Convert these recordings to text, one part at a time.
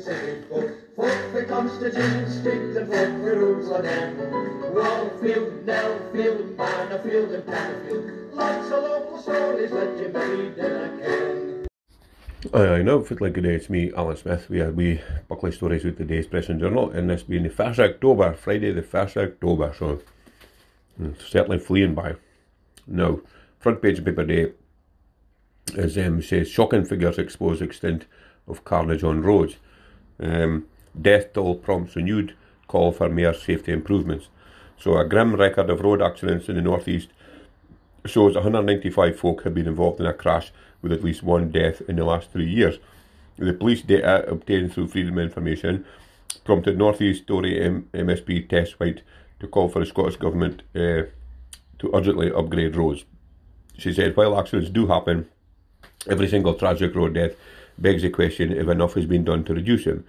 city folk. Folk for Constantine Street and folk for Jerusalem. Wallfield, Nellfield, and. Lots of local stories a can. I know, fit like good day, it's me, Alan Smith. We had we Buckley Stories with the Day's Press and Journal, and this being the 1st October, Friday the 1st October, so mm, certainly fleeing by. Now, front page of paper day as um, says shocking figures expose extent of carnage on roads. Um, death toll prompts renewed call for mere safety improvements. So a grim record of road accidents in the northeast shows 195 folk have been involved in a crash with at least one death in the last three years. The police data obtained through Freedom of Information prompted Northeast Tory M- MSP Tess White to call for the Scottish Government uh, to urgently upgrade roads. She said, while accidents do happen, every single tragic road death begs the question if enough has been done to reduce them.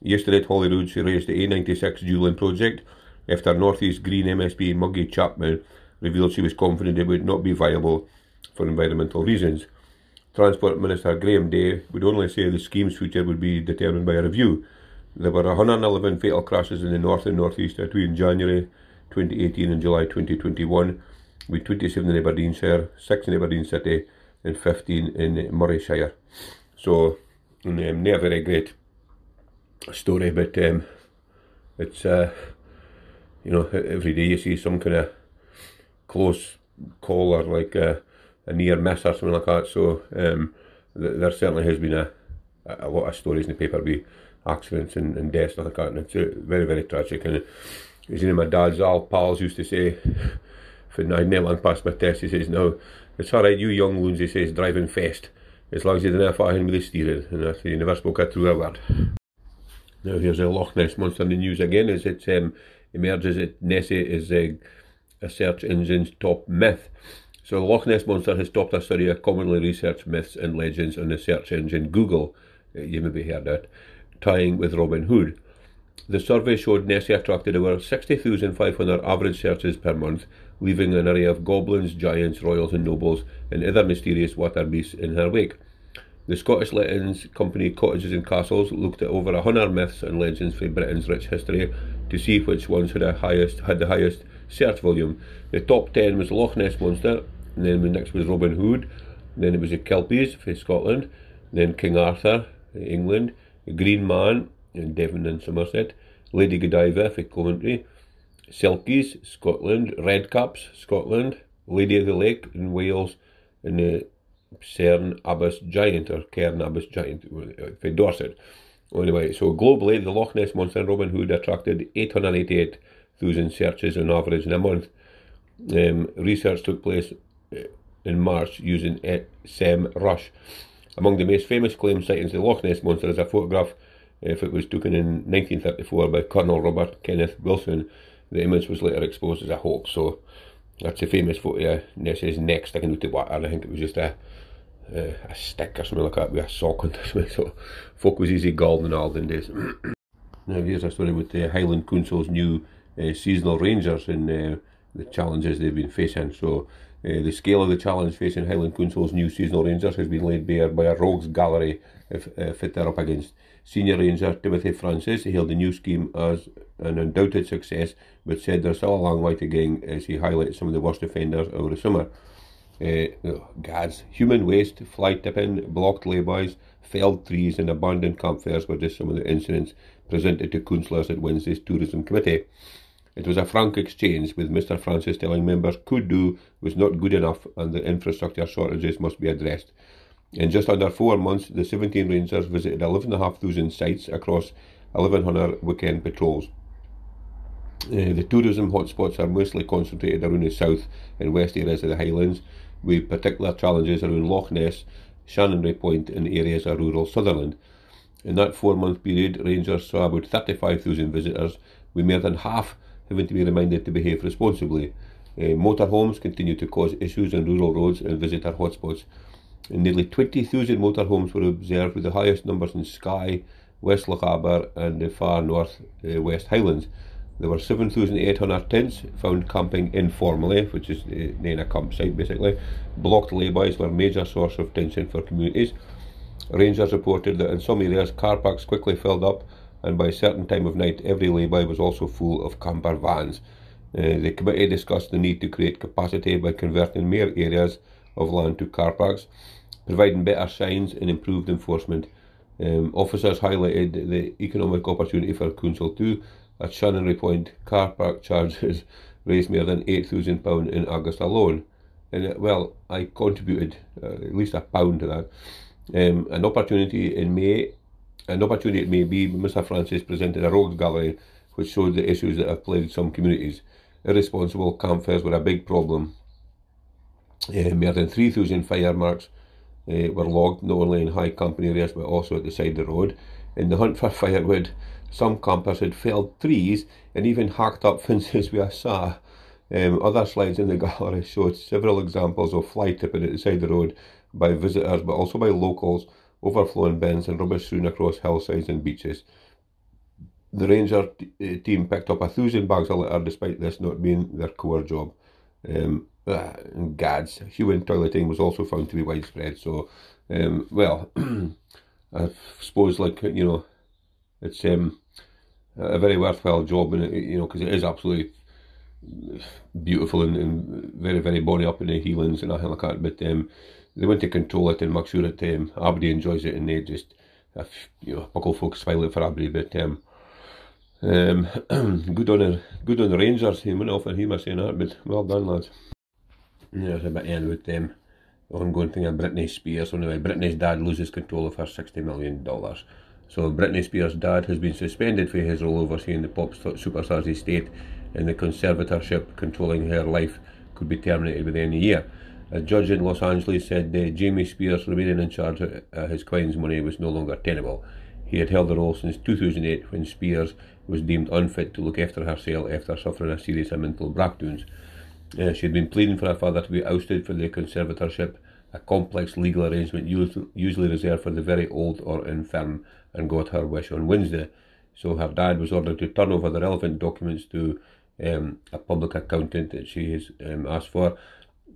Yesterday at Holyrood, she raised the A96 dual project after Northeast Green MSP Maggie Chapman revealed she was confident it would not be viable for environmental reasons. Transport Minister Graeme Dey would only say the scheme's future would be determined by a review. There were 111 fatal crashes in the north and northeast between January 2018 and July 2021, with 27 in Aberdeenshire, 6 in Aberdeen City, and 15 in Morayshire. So, um, not a very great story, but um, it's, uh, you know, every day you see some kind of close call or like a, a near miss or something like that. So, um, th- there certainly has been a, a lot of stories in the paper with accidents and, and deaths and like that, and it's uh, very, very tragic. And as you know, my dad's all pals used to say, for nine nearly past my test, he says, no, it's alright, you young loons, he says, driving fast, as long as you didn't have in with the steering, and I said, he never spoke a true word. Now here's a Loch Ness Monster in the news again, as it um, emerges that Nessie is a, search engine's top myth. So the Loch Ness Monster has topped a study of commonly researched myths and legends on the search engine Google, uh, you maybe heard that, tying with Robin Hood. The survey showed Nessie attracted over 60,500 average searches per month, leaving an array of goblins, giants, royals, and nobles and other mysterious water beasts in her wake. The Scottish Lettings Company Cottages and Castles looked at over a hundred myths and legends from Britain's rich history to see which ones had, highest, had the highest search volume. The top ten was Loch Ness Monster, and then the next was Robin Hood, then it was the Kelpies from Scotland, then King Arthur, England, the Green Man in Devon and Somerset, Lady Godiva for Coventry, Selkies, Scotland, Redcaps, Scotland, Lady of the Lake in Wales, and the Cerne Abbas Giant or Cairn Abbas Giant for Dorset. Anyway, so globally, the Loch Ness Monster and Robin Hood attracted 888,000 searches on average in a month. Um, research took place uh, in March using SEMrush. Among the most famous claim sightings of the Loch Ness Monster is a photograph if it was taken in 1934 by Colonel Robert Kenneth Wilson. The image was later exposed as a hoax, so that's a famous photo of Nessie's neck sticking out the water, and I think it was just a uh, a stick or something like that with a sock on it. So folk was easy galled in olden days. now here's a story with the Highland Council's new uh, seasonal rangers and uh, the challenges they've been facing. So uh, the scale of the challenge facing Highland Council's new seasonal rangers has been laid bare by a rogues gallery if, uh, fit they're up against. Senior Ranger Timothy Francis hailed the new scheme as an undoubted success, but said there's still a long way to go as he highlighted some of the worst offenders over the summer. Uh, gads, human waste, fly tipping, blocked laybys, felled trees, and abandoned campfires were just some of the incidents presented to councillors at Wednesday's Tourism Committee. It was a frank exchange, with Mr Francis telling members could do was not good enough and the infrastructure shortages must be addressed. In just under four months, the 17 Rangers visited 11,500 sites across 1,100 weekend patrols. Uh, the tourism hotspots are mostly concentrated around the south and west areas of the Highlands, with particular challenges around Loch Ness, Chanonry Point, and areas of rural Sutherland. In that four month period, Rangers saw about 35,000 visitors, with more than half having to be reminded to behave responsibly. Uh, motorhomes continue to cause issues on rural roads and visitor hotspots. And nearly 20,000 motorhomes were observed, with the highest numbers in Skye, West Lochaber, and the far north uh, West Highlands. There were 7,800 tents found camping informally, which is uh, in a campsite basically. Blocked laybys were a major source of tension for communities. Rangers reported that in some areas car parks quickly filled up, and by a certain time of night, every lay-by was also full of camper vans. Uh, the committee discussed the need to create capacity by converting more areas of land to car parks, providing better signs and improved enforcement. Um, officers highlighted the economic opportunity for Council too. At Chanonry Point, car park charges raised more than £8,000 in August alone. And uh, well, I contributed uh, at least a pound to that. Um, an opportunity in May, an opportunity it may be, Mr Francis presented a rogues gallery which showed the issues that have plagued some communities. Irresponsible campfires were a big problem. Uh, more than 3,000 fire marks uh, were logged not only in high company areas but also at the side of the road. In the hunt for firewood, some campers had felled trees and even hacked up fences with a saw. Um, other slides in the gallery showed several examples of fly tipping at the side of the road by visitors but also by locals, overflowing bins and rubbish strewn across hillsides and beaches. The ranger t- team picked up a thousand bags of litter despite this not being their core job. Um, uh, gads, human toileting was also found to be widespread. So, um, well, I suppose like you know, it's um, a very worthwhile job, and you know, because it is absolutely beautiful and, and, very very bonny up in the Heelands and everything like that. But um, they want to control it and make sure that um, everybody enjoys it, and they just, if, you know, buckle folks spoil it for everybody. But um, um, good on the good on the Rangers. He went off and he was saying that, but well done, lads. Yeah, it's a bit end with them. ongoing thing of Britney Spears. Anyway, Britney's dad loses control of her $60 million. So Britney Spears' dad has been suspended for his role overseeing the pop superstar's estate and the conservatorship controlling her life could be terminated within a year. A judge in Los Angeles said that Jamie Spears remaining in charge of uh, his client's money was no longer tenable. He had held the role since 2008 when Spears was deemed unfit to look after herself after suffering a series of mental breakdowns. Uh, she had been pleading for her father to be ousted for the conservatorship, a complex legal arrangement usually reserved for the very old or infirm, and got her wish on Wednesday. So her dad was ordered to turn over the relevant documents to um, a public accountant that she has um, asked for,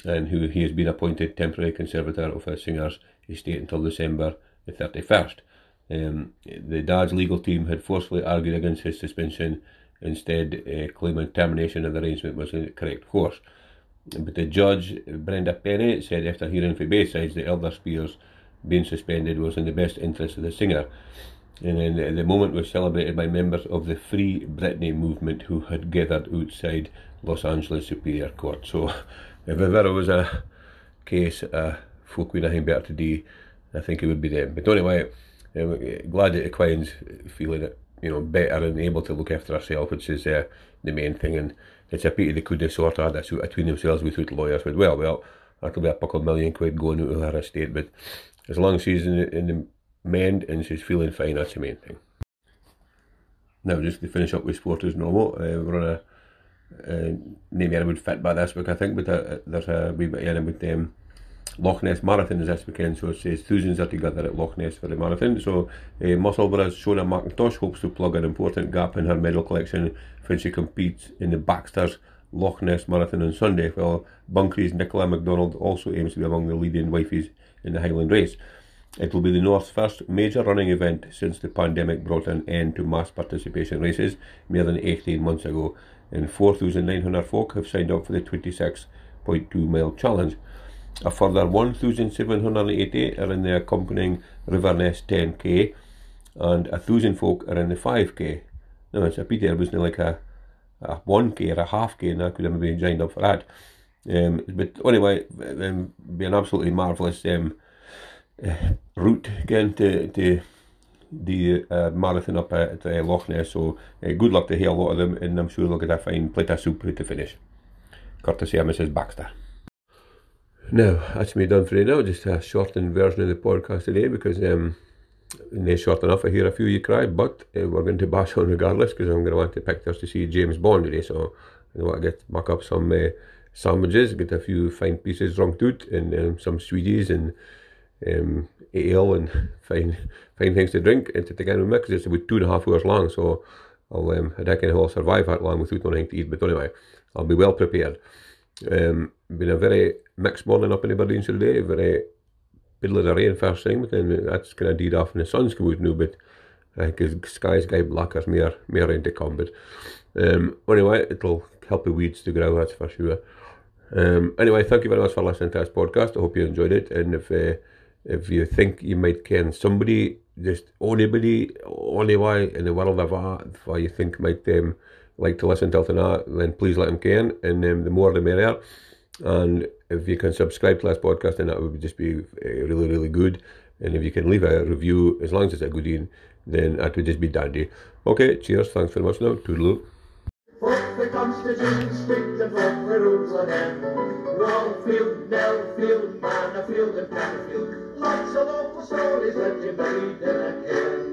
and who he has been appointed temporary conservator of her singer's estate until December the 31st. Um, the dad's legal team had forcefully argued against his suspension instead uh, claiming termination of the arrangement was the correct course. But the judge, Brenda Penny, said after hearing from both sides that Elder Spears being suspended was in the best interest of the singer. And then the moment was celebrated by members of the Free Britney movement who had gathered outside Los Angeles Superior Court. So if ever there was a case uh, folk with nothing better to do, I think it would be them. But anyway, I'm glad that the Queen's feeling it you know, better and able to look after herself, which is uh, the main thing. And it's a pity they could have sort of had between themselves without lawyers. But well, well, that'll be a couple of million quid going out of her estate. But as long as she's in the, in the mend and she's feeling fine, that's the main thing. Now, just to finish up with sport as normal, uh, we're on a uh, I would fit by this week, I think, but uh, there's a wee bit in about um, Loch Ness Marathon is this weekend, so it says thousands are together at Loch Ness for the marathon. So, uh, Musselburgh's Shona McIntosh hopes to plug an important gap in her medal collection when she competes in the Baxter's Loch Ness Marathon on Sunday, while Banchory's Nicola McDonald also aims to be among the leading wifeys in the Highland race. It will be the North's first major running event since the pandemic brought an end to mass participation races more than 18 months ago, and 4,900 folk have signed up for the 26.2 mile challenge. A further 1,780 are in the accompanying Riverness 10k, and a thousand folk are in the 5k. Now it's a pity there wasn't like a, a 1k or a half k, and I could have maybe joined up for that. Um, but anyway, um, be an absolutely marvellous um, uh, route again to, to the uh, marathon up at uh, Loch Ness. So uh, good luck to hear a lot of them, and I'm sure they'll get a fine plate of soup to finish. Courtesy of Mrs. Baxter. Now, that's me done for today now, just a shortened version of the podcast today because um, not short enough. I hear a few you cry, but uh, we're going to bash on regardless because I'm going to want the pictures to see James Bond today. So I want to get back up some uh, sandwiches, get a few fine pieces wrung out, and um, some sweeties and um, ale and fine fine things to drink and to take in with me because it's about two and a half hours long. So I'll um, I reckon I'll survive that long without nothing to eat. But anyway, I'll be well prepared. Um, been a very mixed morning up in Aberdeenshire today, very middle of rain first thing, but then that's kind of died off and the sun's come out now, but I think sky's got black, there's more, more rain to come, but um, anyway, it'll help the weeds to grow, that's for sure. Um, anyway, thank you very much for listening to this podcast. I hope you enjoyed it. And if uh, if you think you might ken somebody, just anybody, anyway in the world of art, who you think might um, like to listen to that, then please let them ken. And um, the more the merrier. And if you can subscribe to this podcast, then that would just be uh, really, really good. And if you can leave a review, as long as it's a good one, then that would just be dandy. Okay, cheers. Thanks very much now. Toodaloo. Manorfield and. Lots of local stories that you may never ken.